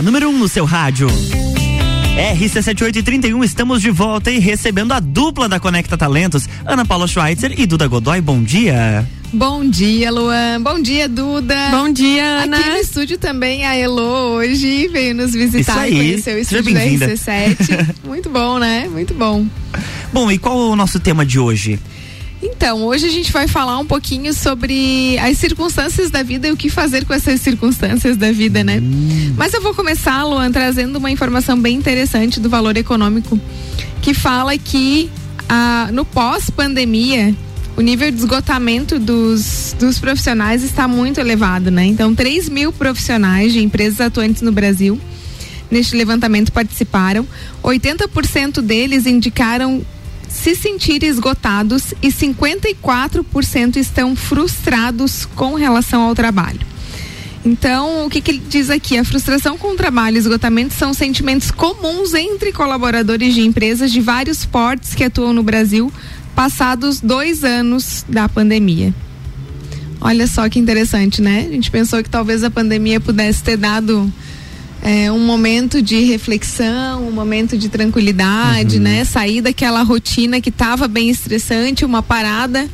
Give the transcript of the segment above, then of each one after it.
a número 1 um no seu rádio. RC7831, estamos de volta e recebendo a dupla da Conecta Talentos, Ana Paula Schweitzer e Duda Godoy. Bom dia. Bom dia, Luan. Bom dia, Duda. Bom dia, Ana. Aqui no estúdio também a Elo hoje veio nos visitar e conhecer o estúdio da RC7. Muito bom, né? Muito bom. Bom, e qual é o nosso tema de hoje? Então, hoje a gente vai falar um pouquinho sobre as circunstâncias da vida e o que fazer com essas circunstâncias da vida, né? Hum. Mas eu vou começar, Luan, trazendo uma informação bem interessante do valor econômico, que fala que ah, no pós-pandemia, o nível de esgotamento dos, dos profissionais está muito elevado, né? Então, 3 mil profissionais de empresas atuantes no Brasil neste levantamento participaram. 80% deles indicaram se sentir esgotados e 54% estão frustrados com relação ao trabalho. Então, o que, que, ele diz aqui? A frustração com o trabalho e esgotamento são sentimentos comuns entre colaboradores de empresas de vários portes que atuam no Brasil, passados dois anos da pandemia. Olha só que interessante, né? A gente pensou que talvez a pandemia pudesse ter dado é, um momento de reflexão, um momento de tranquilidade, uhum. né? Sair daquela rotina que estava bem estressante, uma parada.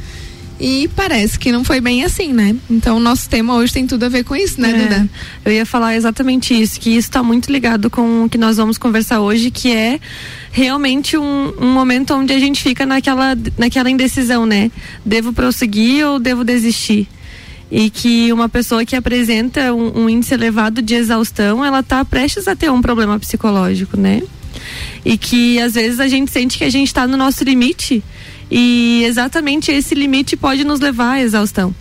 E parece que não foi bem assim, né? Então, o nosso tema hoje tem tudo a ver com isso, né, é, Duda? Eu ia falar exatamente isso, que isso está muito ligado com o que nós vamos conversar hoje, que é realmente um, um momento onde a gente fica naquela, naquela indecisão, né? Devo prosseguir ou devo desistir? E que uma pessoa que apresenta um, um índice elevado de exaustão, ela está prestes a ter um problema psicológico, né? E que às vezes a gente sente que a gente está no nosso limite e exatamente esse limite pode nos levar à exaustão.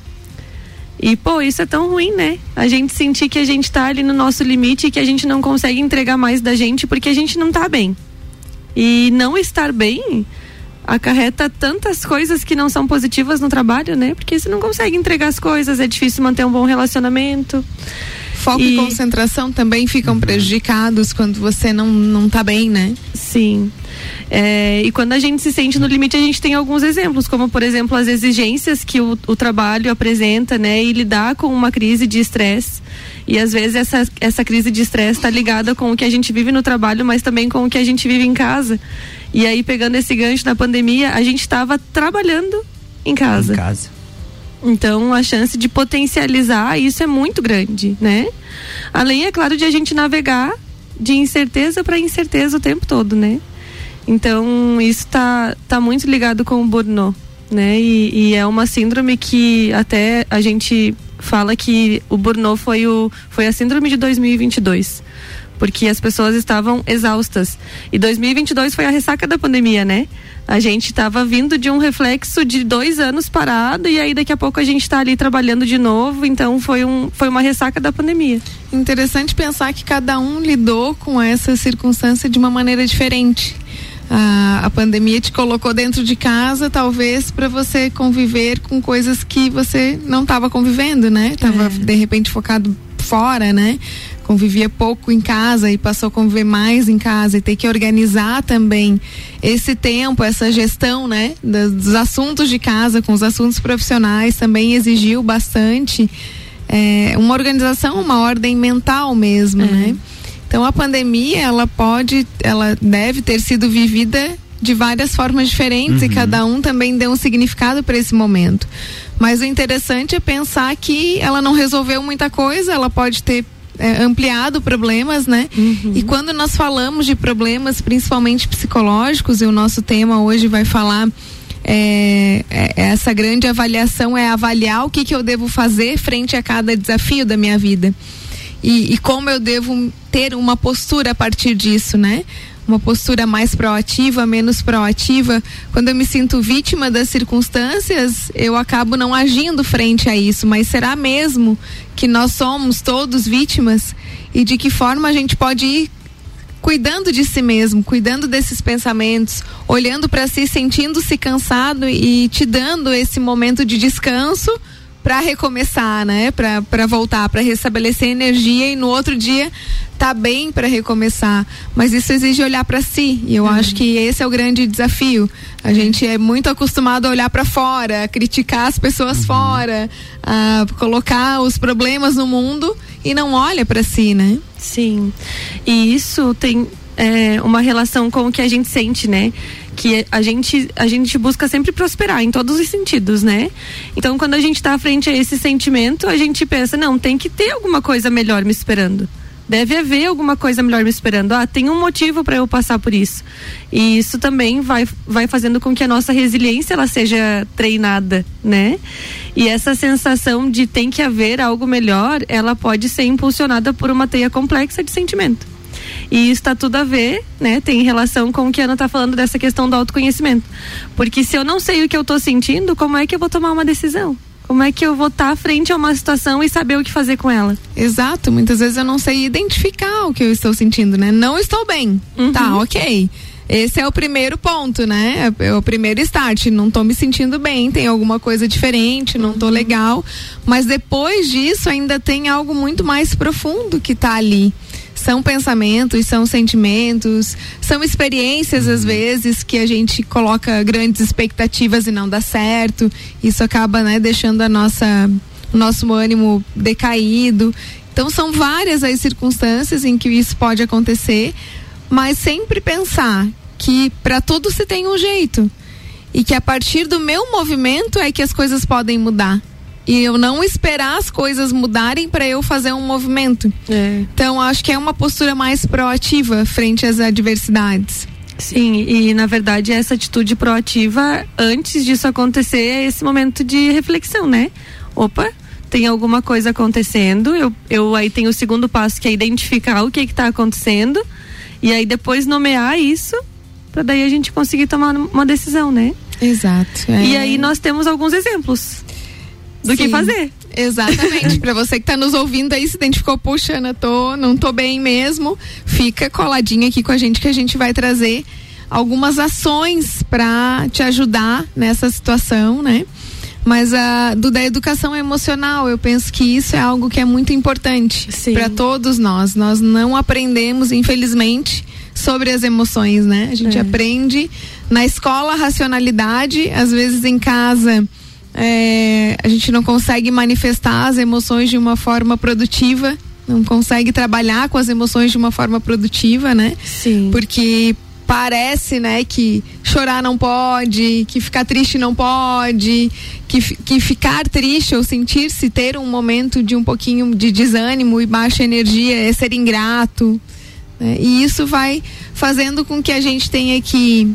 E, pô, isso é tão ruim, né? A gente sentir que a gente está ali no nosso limite e que a gente não consegue entregar mais da gente porque a gente não está bem. E não estar bem acarreta tantas coisas que não são positivas no trabalho, né? Porque você não consegue entregar as coisas, é difícil manter um bom relacionamento. Foco e, e concentração também ficam prejudicados quando você não, não tá bem, né? Sim. É, e quando a gente se sente no limite, a gente tem alguns exemplos, como por exemplo as exigências que o, o trabalho apresenta, né? E lidar com uma crise de estresse. E às vezes essa, essa crise de estresse está ligada com o que a gente vive no trabalho, mas também com o que a gente vive em casa. E aí, pegando esse gancho da pandemia, a gente estava trabalhando em casa. Em casa. Então, a chance de potencializar isso é muito grande, né? Além, é claro, de a gente navegar de incerteza para incerteza o tempo todo, né? Então, isso tá, tá muito ligado com o burnout, né? E, e, é uma síndrome que até a gente fala que o burnout foi, o, foi a síndrome de 2022 porque as pessoas estavam exaustas. E 2022 foi a ressaca da pandemia, né? A gente estava vindo de um reflexo de dois anos parado e aí daqui a pouco a gente está ali trabalhando de novo. Então foi, um, foi uma ressaca da pandemia. Interessante pensar que cada um lidou com essa circunstância de uma maneira diferente. A, a pandemia te colocou dentro de casa, talvez para você conviver com coisas que você não estava convivendo, né? Tava é. de repente focado fora, né? convivia pouco em casa e passou a conviver mais em casa e ter que organizar também esse tempo, essa gestão, né, dos assuntos de casa com os assuntos profissionais também exigiu bastante é, uma organização, uma ordem mental mesmo, é. né? Então a pandemia ela pode, ela deve ter sido vivida de várias formas diferentes uhum. e cada um também deu um significado para esse momento. Mas o interessante é pensar que ela não resolveu muita coisa, ela pode ter é, ampliado problemas, né? Uhum. E quando nós falamos de problemas, principalmente psicológicos, e o nosso tema hoje vai falar é, é, essa grande avaliação é avaliar o que, que eu devo fazer frente a cada desafio da minha vida. E, e como eu devo ter uma postura a partir disso, né? uma postura mais proativa, menos proativa. Quando eu me sinto vítima das circunstâncias, eu acabo não agindo frente a isso. Mas será mesmo que nós somos todos vítimas? E de que forma a gente pode ir cuidando de si mesmo, cuidando desses pensamentos, olhando para si, sentindo-se cansado e te dando esse momento de descanso para recomeçar, né? Para voltar, para restabelecer energia e no outro dia tá bem para recomeçar. Mas isso exige olhar para si e eu uhum. acho que esse é o grande desafio. A gente é muito acostumado a olhar para fora, a criticar as pessoas uhum. fora, a colocar os problemas no mundo e não olha para si, né? Sim. E isso tem é, uma relação com o que a gente sente, né? Que a gente, a gente busca sempre prosperar em todos os sentidos, né? Então, quando a gente está frente a esse sentimento, a gente pensa, não, tem que ter alguma coisa melhor me esperando. Deve haver alguma coisa melhor me esperando. Ah, tem um motivo para eu passar por isso. E isso também vai, vai fazendo com que a nossa resiliência ela seja treinada, né? E essa sensação de tem que haver algo melhor, ela pode ser impulsionada por uma teia complexa de sentimento. E isso está tudo a ver, né? Tem relação com o que a Ana está falando dessa questão do autoconhecimento. Porque se eu não sei o que eu estou sentindo, como é que eu vou tomar uma decisão? Como é que eu vou estar tá frente a uma situação e saber o que fazer com ela? Exato, muitas vezes eu não sei identificar o que eu estou sentindo, né? Não estou bem. Uhum. Tá, ok. Esse é o primeiro ponto, né? É o primeiro start. Não estou me sentindo bem, tem alguma coisa diferente, não estou uhum. legal. Mas depois disso ainda tem algo muito mais profundo que está ali são pensamentos, são sentimentos, são experiências às uhum. vezes que a gente coloca grandes expectativas e não dá certo. Isso acaba, né, deixando a nossa o nosso ânimo decaído. Então são várias as circunstâncias em que isso pode acontecer, mas sempre pensar que para tudo se tem um jeito e que a partir do meu movimento é que as coisas podem mudar e eu não esperar as coisas mudarem para eu fazer um movimento. É. Então acho que é uma postura mais proativa frente às adversidades. Sim, e na verdade essa atitude proativa antes disso acontecer é esse momento de reflexão, né? Opa, tem alguma coisa acontecendo, eu, eu aí tenho o segundo passo que é identificar o que está acontecendo e aí depois nomear isso para daí a gente conseguir tomar uma decisão, né? Exato. É. E aí nós temos alguns exemplos do Sim, que fazer. Exatamente. para você que está nos ouvindo aí, se identificou, puxa, Ana, tô, não tô bem mesmo, fica coladinha aqui com a gente que a gente vai trazer algumas ações para te ajudar nessa situação, né? Mas a do da educação emocional, eu penso que isso é algo que é muito importante para todos nós. Nós não aprendemos, infelizmente, sobre as emoções, né? A gente é. aprende na escola a racionalidade, às vezes em casa é, a gente não consegue manifestar as emoções de uma forma produtiva, não consegue trabalhar com as emoções de uma forma produtiva, né? Sim. Porque parece, né, que chorar não pode, que ficar triste não pode, que, que ficar triste ou sentir-se ter um momento de um pouquinho de desânimo e baixa energia é ser ingrato. Né? E isso vai fazendo com que a gente tenha que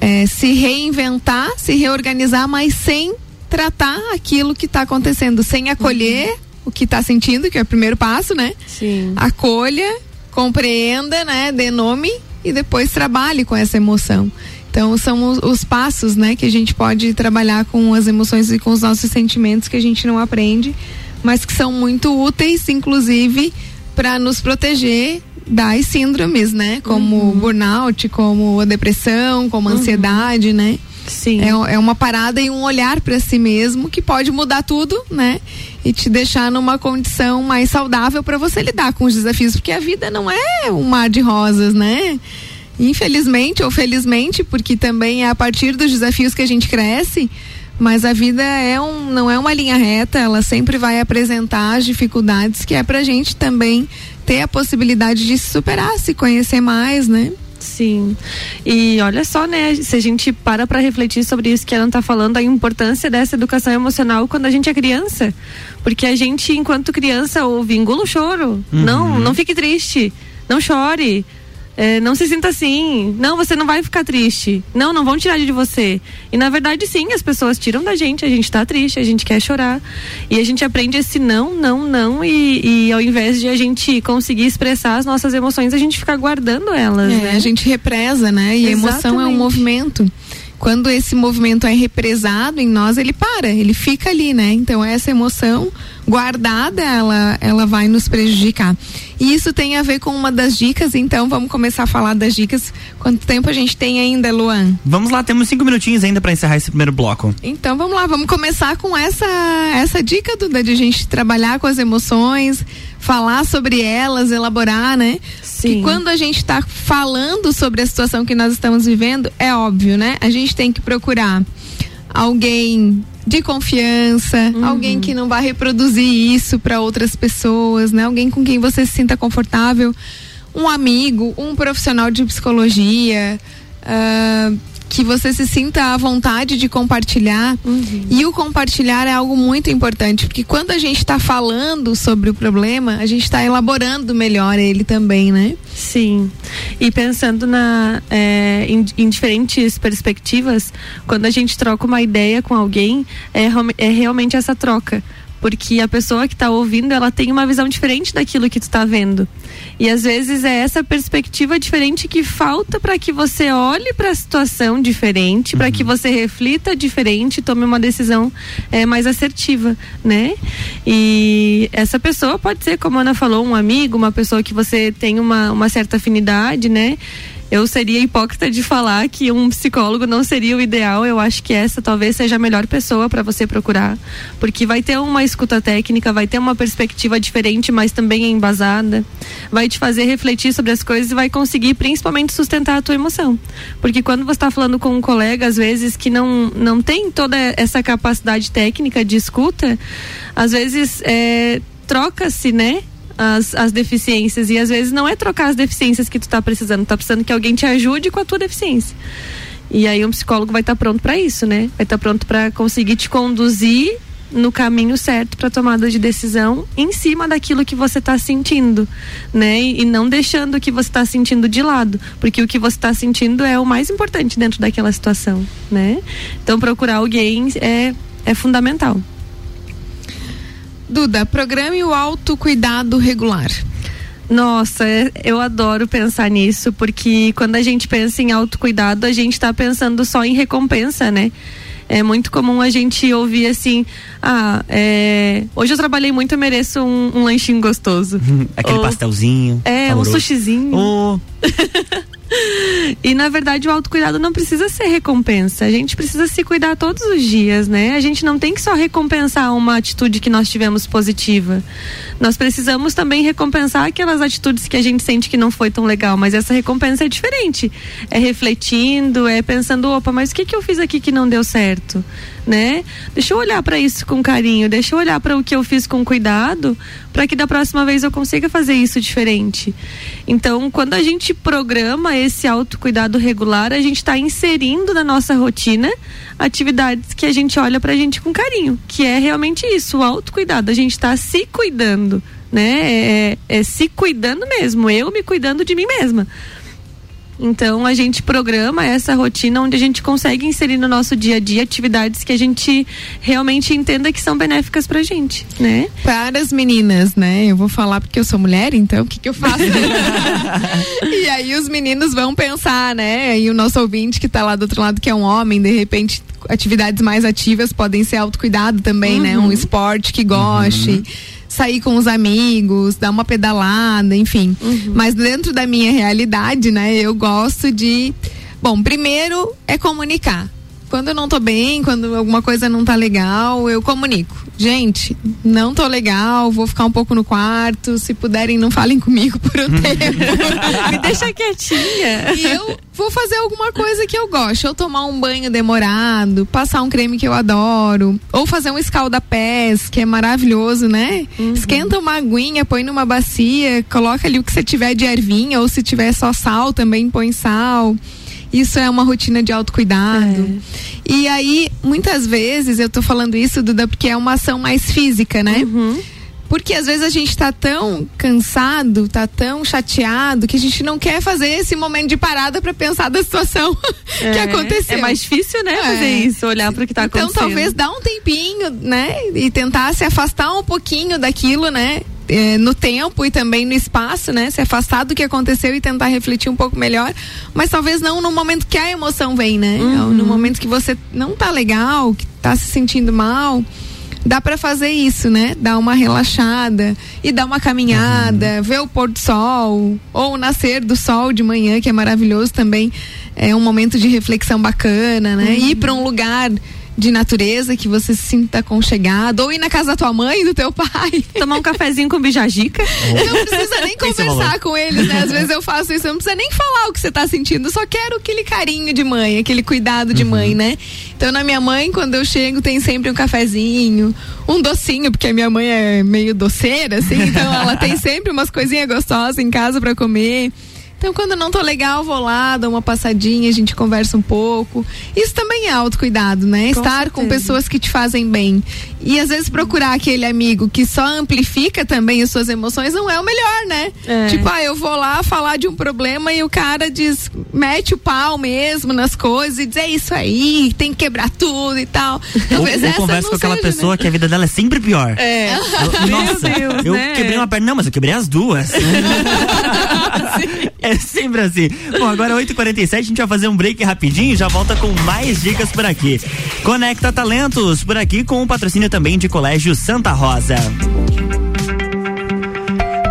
é, se reinventar, se reorganizar, mas sem tratar aquilo que está acontecendo, sem acolher uhum. o que está sentindo, que é o primeiro passo, né? Sim. Acolha, compreenda, né? Dê nome e depois trabalhe com essa emoção. Então são os, os, passos, né, que a gente pode trabalhar com as emoções e com os nossos sentimentos que a gente não aprende, mas que são muito úteis, inclusive, para nos proteger das síndromes, né, como uhum. burnout, como a depressão, como a uhum. ansiedade, né? Sim. É, é uma parada e um olhar para si mesmo que pode mudar tudo, né? E te deixar numa condição mais saudável para você lidar com os desafios, porque a vida não é um mar de rosas, né? Infelizmente ou felizmente, porque também é a partir dos desafios que a gente cresce, mas a vida é um, não é uma linha reta, ela sempre vai apresentar as dificuldades que é pra gente também ter a possibilidade de se superar, se conhecer mais, né? Sim. E olha só, né? Se a gente para para refletir sobre isso que ela está falando, a importância dessa educação emocional quando a gente é criança. Porque a gente, enquanto criança, ouve engula o choro. Uhum. Não, não fique triste. Não chore. É, não se sinta assim. Não, você não vai ficar triste. Não, não vão tirar de você. E na verdade, sim, as pessoas tiram da gente. A gente tá triste, a gente quer chorar. E a gente aprende esse não, não, não. E, e ao invés de a gente conseguir expressar as nossas emoções, a gente fica guardando elas. É, né? A gente represa, né? E Exatamente. a emoção é um movimento quando esse movimento é represado em nós, ele para, ele fica ali, né? Então essa emoção guardada, ela, ela vai nos prejudicar. E isso tem a ver com uma das dicas, então vamos começar a falar das dicas. Quanto tempo a gente tem ainda, Luan? Vamos lá, temos cinco minutinhos ainda para encerrar esse primeiro bloco. Então vamos lá, vamos começar com essa, essa dica, Duda, de a gente trabalhar com as emoções, falar sobre elas, elaborar, né? Sim. Que quando a gente está falando sobre a situação que nós estamos vivendo, é óbvio, né? A gente tem que procurar alguém de confiança, uhum. alguém que não vai reproduzir isso para outras pessoas, né? Alguém com quem você se sinta confortável, um amigo, um profissional de psicologia, uh, que você se sinta à vontade de compartilhar. Uhum. E o compartilhar é algo muito importante, porque quando a gente está falando sobre o problema, a gente está elaborando melhor ele também, né? Sim. E pensando na, é, em, em, diferentes perspectivas, quando a gente troca uma ideia com alguém, é, é realmente essa troca porque a pessoa que está ouvindo ela tem uma visão diferente daquilo que tu está vendo e às vezes é essa perspectiva diferente que falta para que você olhe para a situação diferente, uhum. para que você reflita diferente, e tome uma decisão é, mais assertiva, né? E essa pessoa pode ser, como a Ana falou, um amigo, uma pessoa que você tem uma, uma certa afinidade, né? Eu seria hipócrita de falar que um psicólogo não seria o ideal. Eu acho que essa talvez seja a melhor pessoa para você procurar, porque vai ter uma escuta técnica, vai ter uma perspectiva diferente, mas também é embasada, vai te fazer refletir sobre as coisas e vai conseguir principalmente sustentar a tua emoção. Porque quando você está falando com um colega, às vezes que não não tem toda essa capacidade técnica de escuta, às vezes é, troca-se, né? As, as deficiências. E às vezes não é trocar as deficiências que tu tá precisando, tá precisando que alguém te ajude com a tua deficiência. E aí um psicólogo vai estar tá pronto para isso, né? Vai estar tá pronto para conseguir te conduzir no caminho certo para tomada de decisão em cima daquilo que você está sentindo, né? E, e, não deixando o que você está sentindo de lado, porque o que você está sentindo é o mais importante dentro daquela situação, né? Então procurar alguém é é fundamental. Duda, programe o autocuidado regular. Nossa, é, eu adoro pensar nisso, porque quando a gente pensa em autocuidado, a gente está pensando só em recompensa, né? É muito comum a gente ouvir assim: ah, é, hoje eu trabalhei muito, eu mereço um, um lanchinho gostoso. Aquele Ou, pastelzinho. É, saboroso. um sushizinho. Oh. E na verdade o autocuidado não precisa ser recompensa. A gente precisa se cuidar todos os dias, né? A gente não tem que só recompensar uma atitude que nós tivemos positiva. Nós precisamos também recompensar aquelas atitudes que a gente sente que não foi tão legal, mas essa recompensa é diferente. É refletindo, é pensando, opa, mas o que que eu fiz aqui que não deu certo? Né? Deixa eu olhar para isso com carinho, deixa eu olhar para o que eu fiz com cuidado, para que da próxima vez eu consiga fazer isso diferente. Então, quando a gente programa esse autocuidado regular, a gente está inserindo na nossa rotina atividades que a gente olha para a gente com carinho, que é realmente isso, o autocuidado. A gente está se cuidando, né? É, é, é se cuidando mesmo, eu me cuidando de mim mesma. Então a gente programa essa rotina onde a gente consegue inserir no nosso dia a dia atividades que a gente realmente entenda que são benéficas pra gente, né? Para as meninas, né? Eu vou falar porque eu sou mulher, então o que, que eu faço? e aí os meninos vão pensar, né? E o nosso ouvinte que tá lá do outro lado, que é um homem, de repente atividades mais ativas podem ser autocuidado também, uhum. né? Um esporte que goste. Uhum sair com os amigos, dar uma pedalada, enfim. Uhum. Mas dentro da minha realidade, né, eu gosto de. Bom, primeiro é comunicar. Quando eu não tô bem, quando alguma coisa não tá legal, eu comunico. Gente, não tô legal, vou ficar um pouco no quarto. Se puderem, não falem comigo por um tempo. Me deixa quietinha. E eu vou fazer alguma coisa que eu gosto. Ou tomar um banho demorado, passar um creme que eu adoro. Ou fazer um escalda-pés, que é maravilhoso, né? Uhum. Esquenta uma aguinha, põe numa bacia, coloca ali o que você tiver de ervinha, ou se tiver só sal, também põe sal. Isso é uma rotina de autocuidado. É. E aí, muitas vezes, eu tô falando isso, Duda, porque é uma ação mais física, né? Uhum. Porque às vezes a gente tá tão cansado, tá tão chateado, que a gente não quer fazer esse momento de parada para pensar da situação é, que aconteceu. É mais difícil, né, fazer é. isso, olhar para o que tá então, acontecendo. Então talvez dar um tempinho, né, e tentar se afastar um pouquinho daquilo, né, é, no tempo e também no espaço, né? Se afastar do que aconteceu e tentar refletir um pouco melhor, mas talvez não no momento que a emoção vem, né? Uhum. No momento que você não tá legal, que tá se sentindo mal, dá para fazer isso, né? Dar uma relaxada e dar uma caminhada, uhum. ver o pôr do sol ou o nascer do sol de manhã, que é maravilhoso também. É um momento de reflexão bacana, né? Uhum. Ir para um lugar de natureza, que você se sinta aconchegado, ou ir na casa da tua mãe, do teu pai. Tomar um cafezinho com bijagica. Não precisa nem conversar com eles, né? Às vezes eu faço isso, não precisa nem falar o que você tá sentindo, só quero aquele carinho de mãe, aquele cuidado de uhum. mãe, né? Então na minha mãe, quando eu chego, tem sempre um cafezinho, um docinho, porque a minha mãe é meio doceira, assim, então ela tem sempre umas coisinhas gostosas em casa para comer. Então, quando não tô legal, vou lá, dou uma passadinha, a gente conversa um pouco. Isso também é autocuidado, né? Com Estar certeza. com pessoas que te fazem bem. E às vezes procurar aquele amigo que só amplifica também as suas emoções não é o melhor, né? É. Tipo, ah, eu vou lá falar de um problema e o cara diz, mete o pau mesmo nas coisas e diz, é isso aí, tem que quebrar tudo e tal. Talvez ou, ou conversa com aquela seja, né? pessoa né? que a vida dela é sempre pior. É. Eu, nossa, Deus, eu né? quebrei uma perna. Não, mas eu quebrei as duas. é sempre assim. Bom, agora 8h47, a gente vai fazer um break rapidinho e já volta com mais dicas por aqui. Conecta Talentos por aqui com o patrocínio também de Colégio Santa Rosa.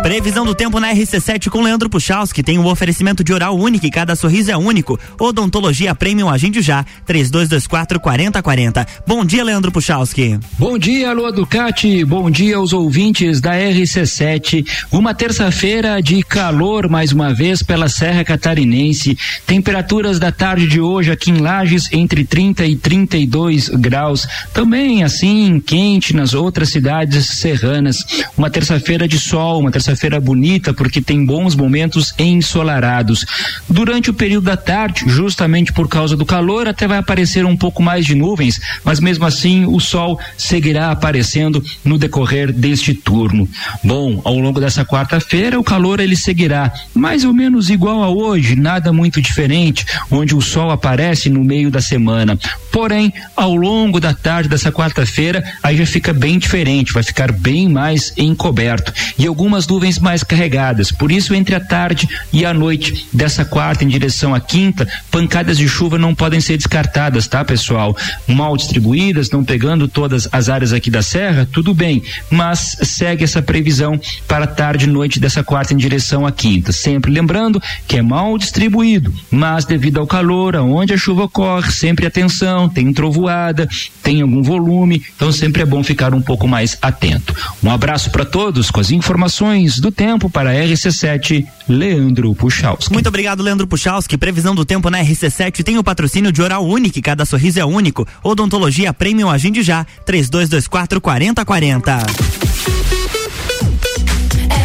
Previsão do tempo na RC7 com Leandro Puchalski tem um oferecimento de oral único e cada sorriso é único. Odontologia Premium Agende já, 3224 4040. Bom dia, Leandro Puchalski. Bom dia, Lua Ducati. Bom dia aos ouvintes da RC7. Uma terça-feira de calor mais uma vez pela Serra Catarinense. Temperaturas da tarde de hoje aqui em Lages entre 30 e 32 graus. Também assim quente nas outras cidades serranas. Uma terça-feira de sol, uma terça terça-feira bonita porque tem bons momentos ensolarados. Durante o período da tarde, justamente por causa do calor, até vai aparecer um pouco mais de nuvens, mas mesmo assim o sol seguirá aparecendo no decorrer deste turno. Bom, ao longo dessa quarta-feira o calor ele seguirá mais ou menos igual a hoje, nada muito diferente, onde o sol aparece no meio da semana. Porém, ao longo da tarde dessa quarta-feira, aí já fica bem diferente, vai ficar bem mais encoberto. E algumas nuvens nuvens mais carregadas. Por isso, entre a tarde e a noite dessa quarta em direção à quinta, pancadas de chuva não podem ser descartadas, tá, pessoal? Mal distribuídas, não pegando todas as áreas aqui da serra, tudo bem, mas segue essa previsão para tarde e noite dessa quarta em direção à quinta. Sempre lembrando que é mal distribuído, mas devido ao calor, aonde a chuva ocorre, sempre atenção, tem trovoada, tem algum volume, então sempre é bom ficar um pouco mais atento. Um abraço para todos com as informações do tempo para a RC7, Leandro Puchalski. Muito obrigado, Leandro Puchalski. Previsão do tempo na RC7 tem o patrocínio de Oral Único, cada sorriso é único. Odontologia Premium Agende já, 3224 4040.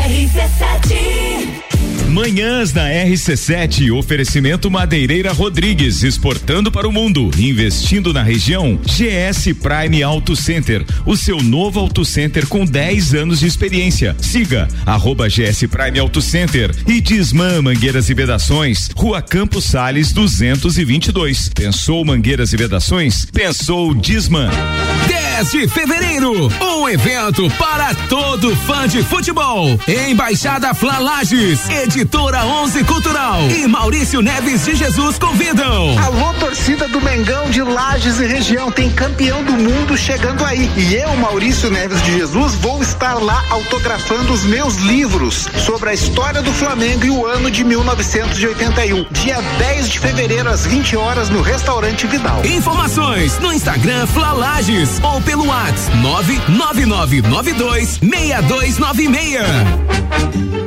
RC7 Manhãs na RC7, oferecimento Madeireira Rodrigues, exportando para o mundo, investindo na região. GS Prime Auto Center, o seu novo auto center com 10 anos de experiência. Siga arroba GS Prime Auto Center e Disman Mangueiras e Vedações, Rua Campos Sales 222. Pensou Mangueiras e Vedações? Pensou Disman. 10 de fevereiro, um evento para todo fã de futebol. Embaixada Flalages, editor Editora 11 Cultural e Maurício Neves de Jesus convidam. Alô, torcida do Mengão de Lages e região, tem campeão do mundo chegando aí. E eu, Maurício Neves de Jesus, vou estar lá autografando os meus livros sobre a história do Flamengo e o ano de 1981. Dia 10 de fevereiro, às 20 horas, no restaurante Vidal. Informações no Instagram Flalages ou pelo WhatsApp 99992 6296.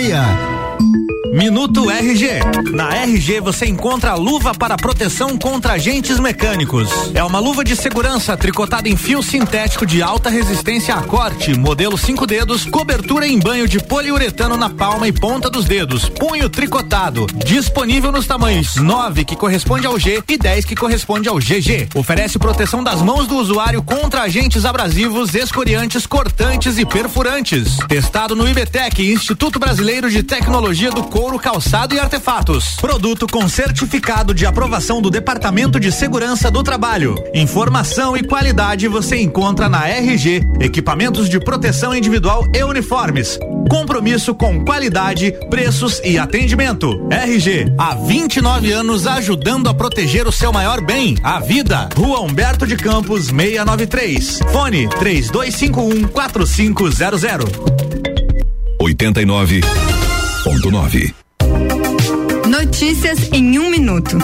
meia. Minuto RG. Na RG você encontra a luva para proteção contra agentes mecânicos. É uma luva de segurança tricotada em fio sintético de alta resistência a corte, modelo 5 dedos, cobertura em banho de poliuretano na palma e ponta dos dedos, punho tricotado. Disponível nos tamanhos 9, que corresponde ao G, e 10, que corresponde ao GG. Oferece proteção das mãos do usuário contra agentes abrasivos, escoriantes, cortantes e perfurantes. Testado no IBTEC, Instituto Brasileiro de Tecnologia do Corpo couro, calçado e artefatos. Produto com certificado de aprovação do Departamento de Segurança do Trabalho. Informação e qualidade você encontra na RG, equipamentos de proteção individual e uniformes. Compromisso com qualidade, preços e atendimento. RG, há 29 anos ajudando a proteger o seu maior bem, a vida. Rua Humberto de Campos, 693. Fone 3251 4500. 89.9 Notícias em um minuto.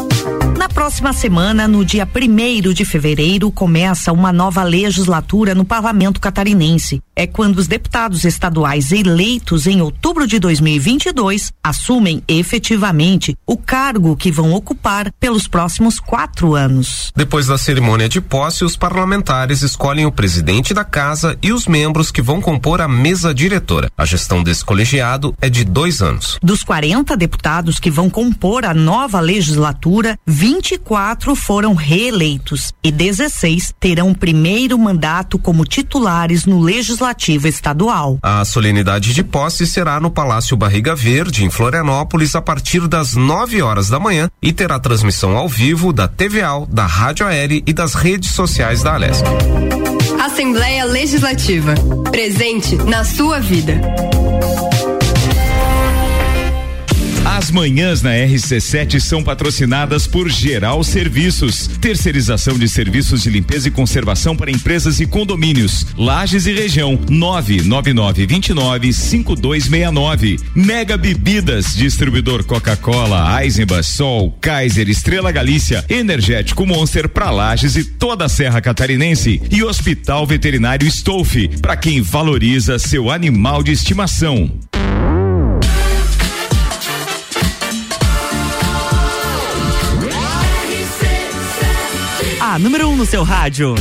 Na próxima semana, no dia 1 de fevereiro, começa uma nova legislatura no parlamento catarinense. É quando os deputados estaduais eleitos em outubro de 2022 assumem efetivamente o cargo que vão ocupar pelos próximos quatro anos. Depois da cerimônia de posse, os parlamentares escolhem o presidente da casa e os membros que vão compor a mesa diretora. A gestão desse colegiado é de dois anos. Dos 40 deputados que vão compor a nova legislatura, 24 foram reeleitos e 16 terão primeiro mandato como titulares no Legislativo Estadual. A solenidade de posse será no Palácio Barriga Verde, em Florianópolis, a partir das 9 horas da manhã e terá transmissão ao vivo da TVA, da Rádio Aérea e das redes sociais da Alesc. Assembleia Legislativa. Presente na sua vida. As manhãs na RC7 são patrocinadas por Geral Serviços, terceirização de serviços de limpeza e conservação para empresas e condomínios. Lages e região 99929 5269. Mega Bebidas, distribuidor Coca-Cola, Eisenbach, Sol, Kaiser, Estrela Galícia, Energético Monster para Lages e toda a Serra Catarinense e Hospital Veterinário Stolfe, para quem valoriza seu animal de estimação. Número 1 um no seu rádio.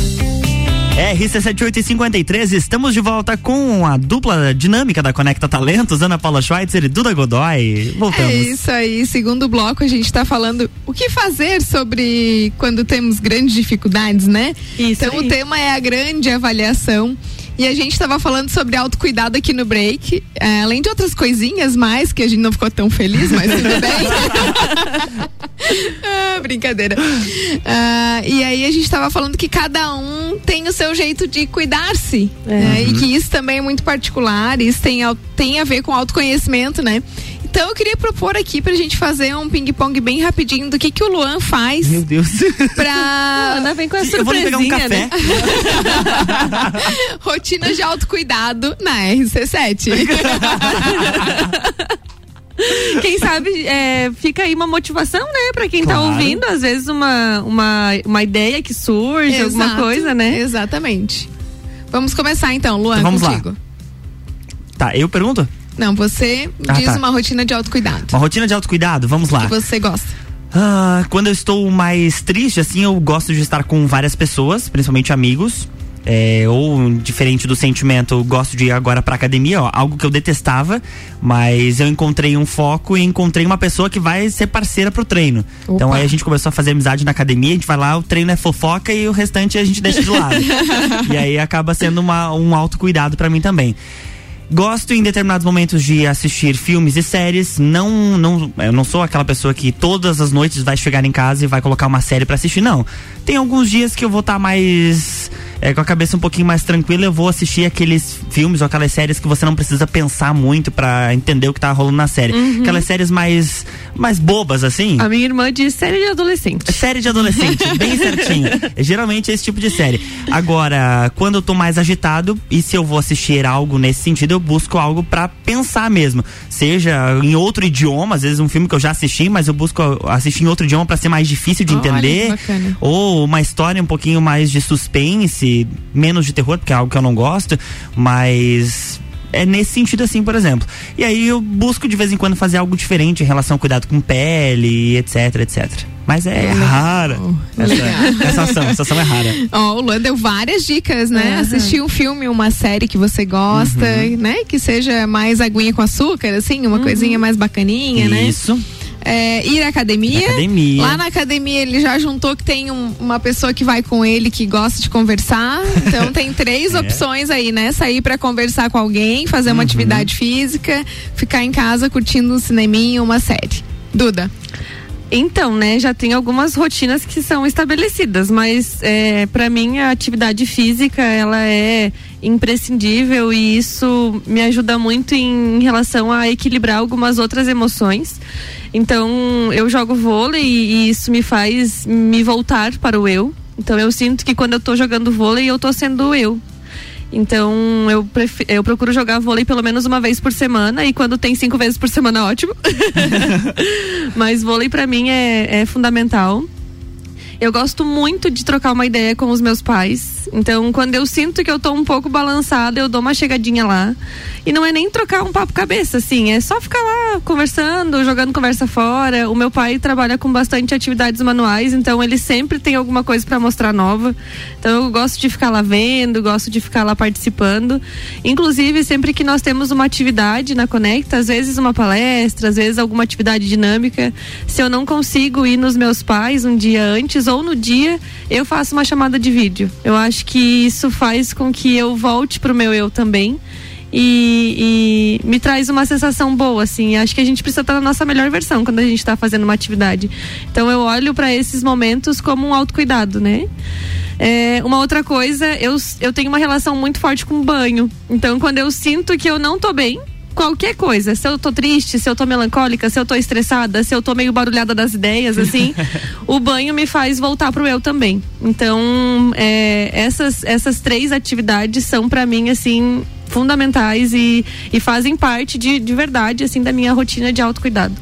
RC7853, estamos de volta com a dupla dinâmica da Conecta Talentos, Ana Paula Schweitzer e Duda Godoy. Voltamos. É isso aí, segundo bloco a gente está falando o que fazer sobre quando temos grandes dificuldades, né? Isso então aí. o tema é a grande avaliação. E a gente estava falando sobre autocuidado aqui no break, é, além de outras coisinhas mais, que a gente não ficou tão feliz, mas tudo bem. ah, brincadeira. Ah, e aí a gente estava falando que cada um tem o seu jeito de cuidar-se. É. Né? E que isso também é muito particular, isso tem, tem a ver com autoconhecimento, né? Então eu queria propor aqui pra gente fazer um ping-pong bem rapidinho do que que o Luan faz. Meu Deus. Pra. Ana vem com a surpresinha, eu vou pegar um café. né? Rotina de autocuidado na RC7. quem sabe é, fica aí uma motivação, né, para quem tá claro. tá ouvindo, às vezes uma, uma, uma ideia que surge, Exato, alguma coisa, né? Exatamente. Vamos começar então, Luan, então, vamos contigo. Lá. Tá, eu pergunto? Não, você ah, diz tá. uma rotina de autocuidado. Uma rotina de autocuidado, vamos lá. O que você gosta? Ah, quando eu estou mais triste, assim, eu gosto de estar com várias pessoas, principalmente amigos. É, ou diferente do sentimento, eu gosto de ir agora pra academia, ó, algo que eu detestava, mas eu encontrei um foco e encontrei uma pessoa que vai ser parceira pro treino. Opa. Então aí a gente começou a fazer amizade na academia, a gente vai lá, o treino é fofoca e o restante a gente deixa de lado. e aí acaba sendo uma, um autocuidado para mim também. Gosto em determinados momentos de assistir filmes e séries. Não, não, eu não sou aquela pessoa que todas as noites vai chegar em casa e vai colocar uma série para assistir. Não. Tem alguns dias que eu vou estar tá mais é, com a cabeça um pouquinho mais tranquila, eu vou assistir aqueles filmes ou aquelas séries que você não precisa pensar muito para entender o que tá rolando na série. Uhum. Aquelas séries mais, mais bobas, assim. A minha irmã diz série de adolescente. Série de adolescente, bem certinho. Geralmente é esse tipo de série. Agora, quando eu tô mais agitado e se eu vou assistir algo nesse sentido, eu busco algo para pensar mesmo. Seja em outro idioma, às vezes um filme que eu já assisti, mas eu busco assistir em outro idioma para ser mais difícil de entender. Olha, ou uma história um pouquinho mais de suspense menos de terror, porque é algo que eu não gosto, mas é nesse sentido assim, por exemplo. E aí eu busco de vez em quando fazer algo diferente em relação ao cuidado com pele, etc, etc. Mas é, é rara. Essa, essa, ação, essa ação é rara. Ó, oh, o Luan deu várias dicas, né? Uhum. Assistir um filme, uma série que você gosta, uhum. né? Que seja mais aguinha com açúcar, assim, uma uhum. coisinha mais bacaninha, Isso. né? Isso. É, ir à academia. academia. Lá na academia ele já juntou que tem um- uma pessoa que vai com ele que gosta de conversar. Então tem três É. opções aí, né? Sair pra conversar com alguém, fazer uma atividade física, ficar em casa curtindo um cineminha, uma série. Duda. Então, né, já tem algumas rotinas que são estabelecidas, mas é, para mim a atividade física ela é imprescindível e isso me ajuda muito em, relação a equilibrar algumas outras emoções. Então, eu jogo vôlei e isso me faz me voltar para o eu. Então, eu sinto que quando eu tô jogando vôlei, eu tô sendo eu. Então, eu, prefi- eu procuro jogar vôlei pelo menos uma vez por semana e quando tem cinco vezes por semana, ótimo. Mas vôlei pra mim é, é fundamental. Eu gosto muito de trocar uma ideia com os meus pais. Então, quando eu sinto que eu tô um pouco balançada, eu dou uma chegadinha lá. E não é nem trocar um papo cabeça, assim, é só ficar lá conversando, jogando conversa fora. O meu pai trabalha com bastante atividades manuais, então ele sempre tem alguma coisa para mostrar nova. Então, eu gosto de ficar lá vendo, gosto de ficar lá participando. Inclusive, sempre que nós temos uma atividade na Conecta, às vezes uma palestra, às vezes alguma atividade dinâmica, se eu não consigo ir nos meus pais um dia antes ou no dia, eu faço uma chamada de vídeo. Eu acho que isso faz com que eu volte pro meu eu também. E, e me traz uma sensação boa, assim. Acho que a gente precisa estar na nossa melhor versão quando a gente está fazendo uma atividade. Então eu olho para esses momentos como um autocuidado, né? É, uma outra coisa, eu, eu tenho uma relação muito forte com banho. Então, quando eu sinto que eu não tô bem, qualquer coisa, se eu tô triste, se eu tô melancólica, se eu tô estressada, se eu tô meio barulhada das ideias, assim, o banho me faz voltar pro eu também. Então, é, essas, essas três atividades são para mim, assim, fundamentais e, e fazem parte de, de verdade, assim, da minha rotina de autocuidado.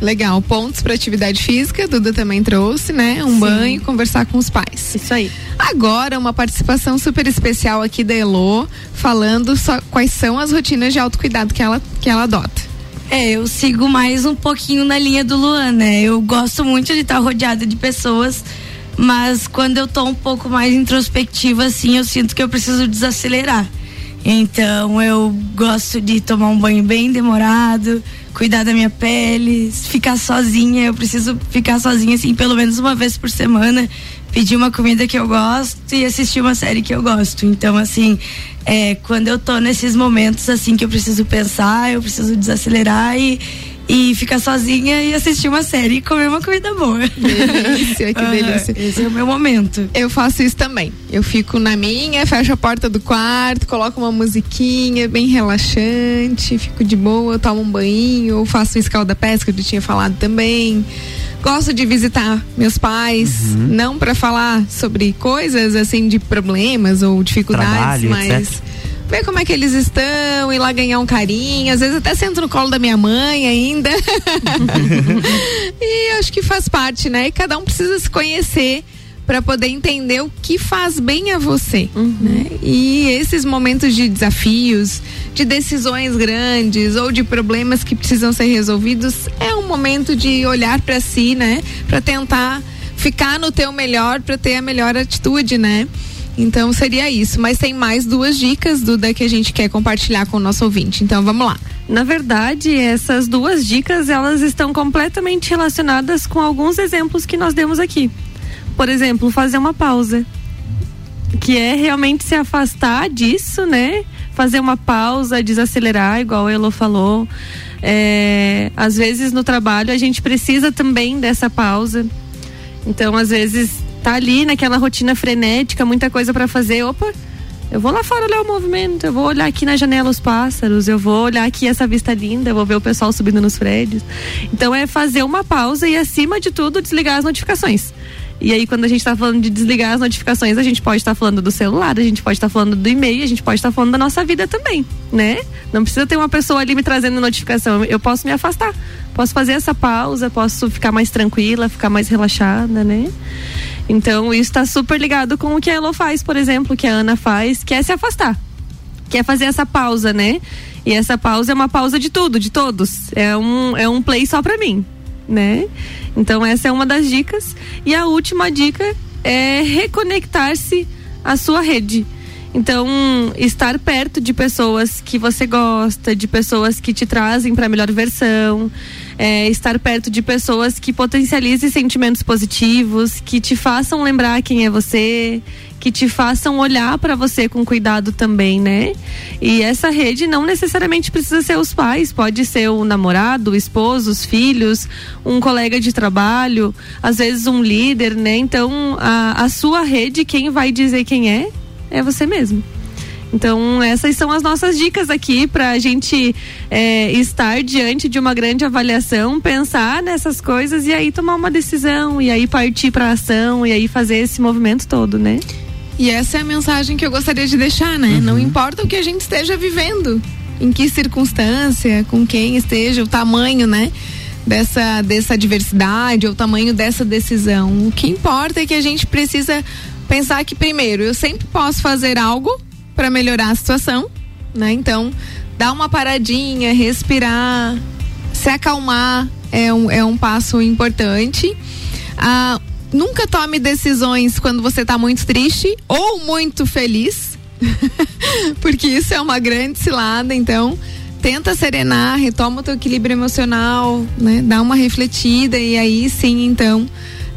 Legal, pontos para atividade física, Duda também trouxe, né? Um Sim. banho, conversar com os pais. Isso aí. Agora, uma participação super especial aqui da Elo, falando só quais são as rotinas de autocuidado que ela, que ela adota. É, eu sigo mais um pouquinho na linha do Luan, né? Eu gosto muito de estar rodeada de pessoas, mas quando eu tô um pouco mais introspectiva, assim, eu sinto que eu preciso desacelerar. Então eu gosto de tomar um banho bem demorado, cuidar da minha pele, ficar sozinha. Eu preciso ficar sozinha, assim, pelo menos uma vez por semana, pedir uma comida que eu gosto e assistir uma série que eu gosto. Então, assim, é, quando eu tô nesses momentos, assim, que eu preciso pensar, eu preciso desacelerar e. E ficar sozinha e assistir uma série e comer uma comida boa. Delícia, que delícia. Esse é o meu momento. Eu faço isso também. Eu fico na minha, fecho a porta do quarto, coloco uma musiquinha bem relaxante, fico de boa, tomo um banho, ou faço um escalda-pesca, que eu tinha falado também. Gosto de visitar meus pais, não para falar sobre coisas assim de problemas ou dificuldades, Trabalho, mas etc. ver como é que eles estão, ir lá ganhar um carinho, às vezes até sento no colo da minha mãe ainda. e acho que faz parte, né? E cada um precisa se conhecer para poder entender o que faz bem a você, né? E esses momentos de desafios, de decisões grandes ou de problemas que precisam ser resolvidos, é um momento de olhar para si, né? Para tentar ficar no teu melhor, para ter a melhor atitude, né? Então seria isso, mas tem mais duas dicas, Duda, que a gente quer compartilhar com o nosso ouvinte. Então vamos lá. Na verdade, essas duas dicas, elas estão completamente relacionadas com alguns exemplos que nós demos aqui. Por exemplo, fazer uma pausa. Que é realmente se afastar disso, né? Fazer uma pausa, desacelerar, igual a Elo falou. É, às vezes no trabalho a gente precisa também dessa pausa. Então, às vezes, tá ali naquela rotina frenética, muita coisa para fazer. Opa, eu vou lá fora olhar o movimento, eu vou olhar aqui na janela os pássaros, eu vou olhar aqui essa vista linda, eu vou ver o pessoal subindo nos prédios. Então é fazer uma pausa e, acima de tudo, desligar as notificações. E aí, quando a gente está falando de desligar as notificações, a gente pode estar falando do celular, a gente pode estar falando do e-mail, a gente pode estar falando da nossa vida também, né? Não precisa ter uma pessoa ali me trazendo notificação. Eu posso me afastar, posso fazer essa pausa, posso ficar mais tranquila, ficar mais relaxada, né? Então, isso está super ligado com o que a Elo faz, por exemplo, que a Ana faz, que é se afastar. Que é fazer essa pausa, né? E essa pausa é uma pausa de tudo, de todos. É um, é um play só pra mim, né? Então, essa é uma das dicas. E a última dica é reconectar-se à sua rede. Então, estar perto de pessoas que você gosta, de pessoas que te trazem para a melhor versão. É, estar perto de pessoas que potencializem sentimentos positivos, que te façam lembrar quem é você, que te façam olhar para você com cuidado também, né? E essa rede não necessariamente precisa ser os pais, pode ser o namorado, o esposo, os filhos, um colega de trabalho, às vezes um líder, né? Então, a, a sua rede, quem vai dizer quem é, é você mesmo. Então, essas são as nossas dicas aqui para a gente é, estar diante de uma grande avaliação, pensar nessas coisas e aí tomar uma decisão, e aí partir para ação, e aí fazer esse movimento todo, né? E essa é a mensagem que eu gostaria de deixar, né? Uhum. Não importa o que a gente esteja vivendo, em que circunstância, com quem esteja, o tamanho, né? Dessa, dessa diversidade, ou o tamanho dessa decisão. O que importa é que a gente precisa pensar que, primeiro, eu sempre posso fazer algo para melhorar a situação, né? Então, dar uma paradinha, respirar, se acalmar é um, é um passo importante. Ah, nunca tome decisões quando você está muito triste ou muito feliz, porque isso é uma grande cilada. Então, tenta serenar, retoma o teu equilíbrio emocional, né? Dá uma refletida e aí sim, então,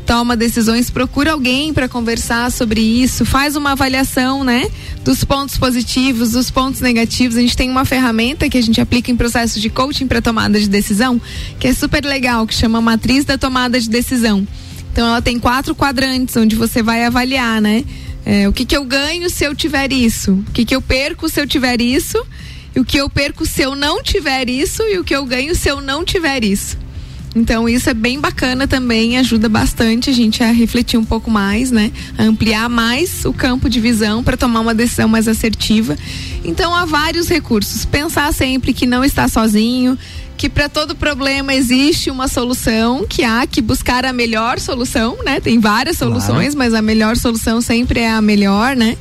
toma decisões, procura alguém para conversar sobre isso, faz uma avaliação, né, dos pontos positivos, dos pontos negativos. A gente tem uma ferramenta que a gente aplica em processos de coaching para tomada de decisão, que é super legal, que chama matriz da tomada de decisão. Então ela tem quatro quadrantes onde você vai avaliar, né? É, o que, que eu ganho se eu tiver isso? O que, que eu perco se eu tiver isso? O que eu perco se eu não tiver isso? E o que eu ganho se eu não tiver isso? Então isso é bem bacana também, ajuda bastante a gente a refletir um pouco mais, né? A ampliar mais o campo de visão para tomar uma decisão mais assertiva. Então há vários recursos. Pensar sempre que não está sozinho, que para todo problema existe uma solução, que há que buscar a melhor solução, né? Tem várias soluções, claro. mas a melhor solução sempre é a melhor, né?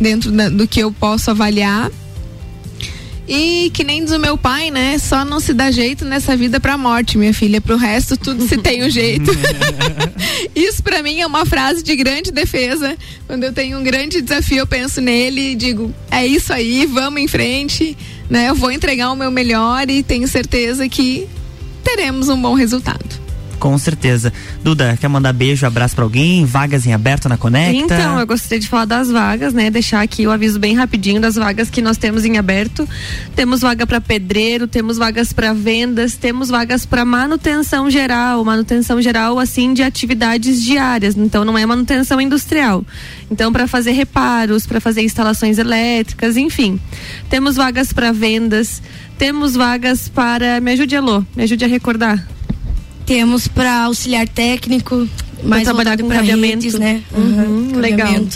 Dentro da, do que eu posso avaliar. E que nem diz o meu pai, né? Só não se dá jeito nessa vida pra morte, minha filha. Pro resto, tudo se tem um jeito. Isso para mim é uma frase de grande defesa. Quando eu tenho um grande desafio, eu penso nele e digo: é isso aí, vamos em frente né? Eu vou entregar o meu melhor e tenho certeza que teremos um bom resultado. Com certeza. Duda, quer mandar beijo, abraço para alguém? Vagas em aberto na Conecta? Então, eu gostaria de falar das vagas, né? Deixar aqui o aviso bem rapidinho das vagas que nós temos em aberto. Temos vaga para pedreiro, temos vagas para vendas, temos vagas para manutenção geral, manutenção geral assim de atividades diárias. Então, não é manutenção industrial. Então, para fazer reparos, para fazer instalações elétricas, enfim. Temos vagas para vendas, temos vagas para. Me ajude, Alô, me ajude a recordar. Temos para auxiliar técnico, mais trabalhar com cabeamento, né? Uhum, uhum, legal.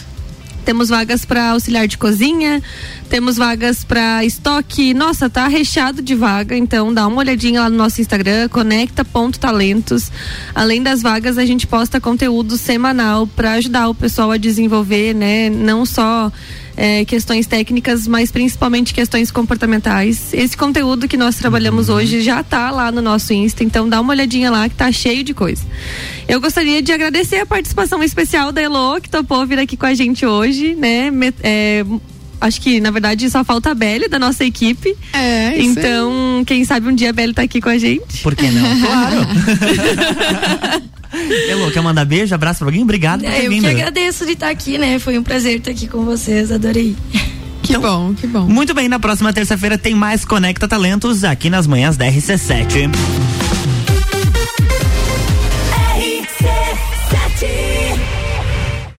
Temos vagas para auxiliar de cozinha, temos vagas para estoque. Nossa, tá recheado de vaga, então dá uma olhadinha lá no nosso Instagram, conecta.talentos. Além das vagas, a gente posta conteúdo semanal para ajudar o pessoal a desenvolver, né? Não só é, questões técnicas, mas principalmente questões comportamentais. Esse conteúdo que nós trabalhamos uhum. hoje já está lá no nosso Insta, então dá uma olhadinha lá que tá cheio de coisa. Eu gostaria de agradecer a participação especial da Elo, que topou vir aqui com a gente hoje, né? É, acho que na verdade só falta a Belle da nossa equipe. É, isso Então, aí. quem sabe um dia a Belle tá aqui com a gente. Por que não? claro. Elô, quer mandar beijo, abraço pra alguém? Obrigado por ter Eu vindo. que agradeço de estar aqui, né? Foi um prazer estar aqui com vocês, adorei. Que então, bom, que bom. Muito bem, na próxima terça-feira tem mais Conecta Talentos aqui nas manhãs da RC7.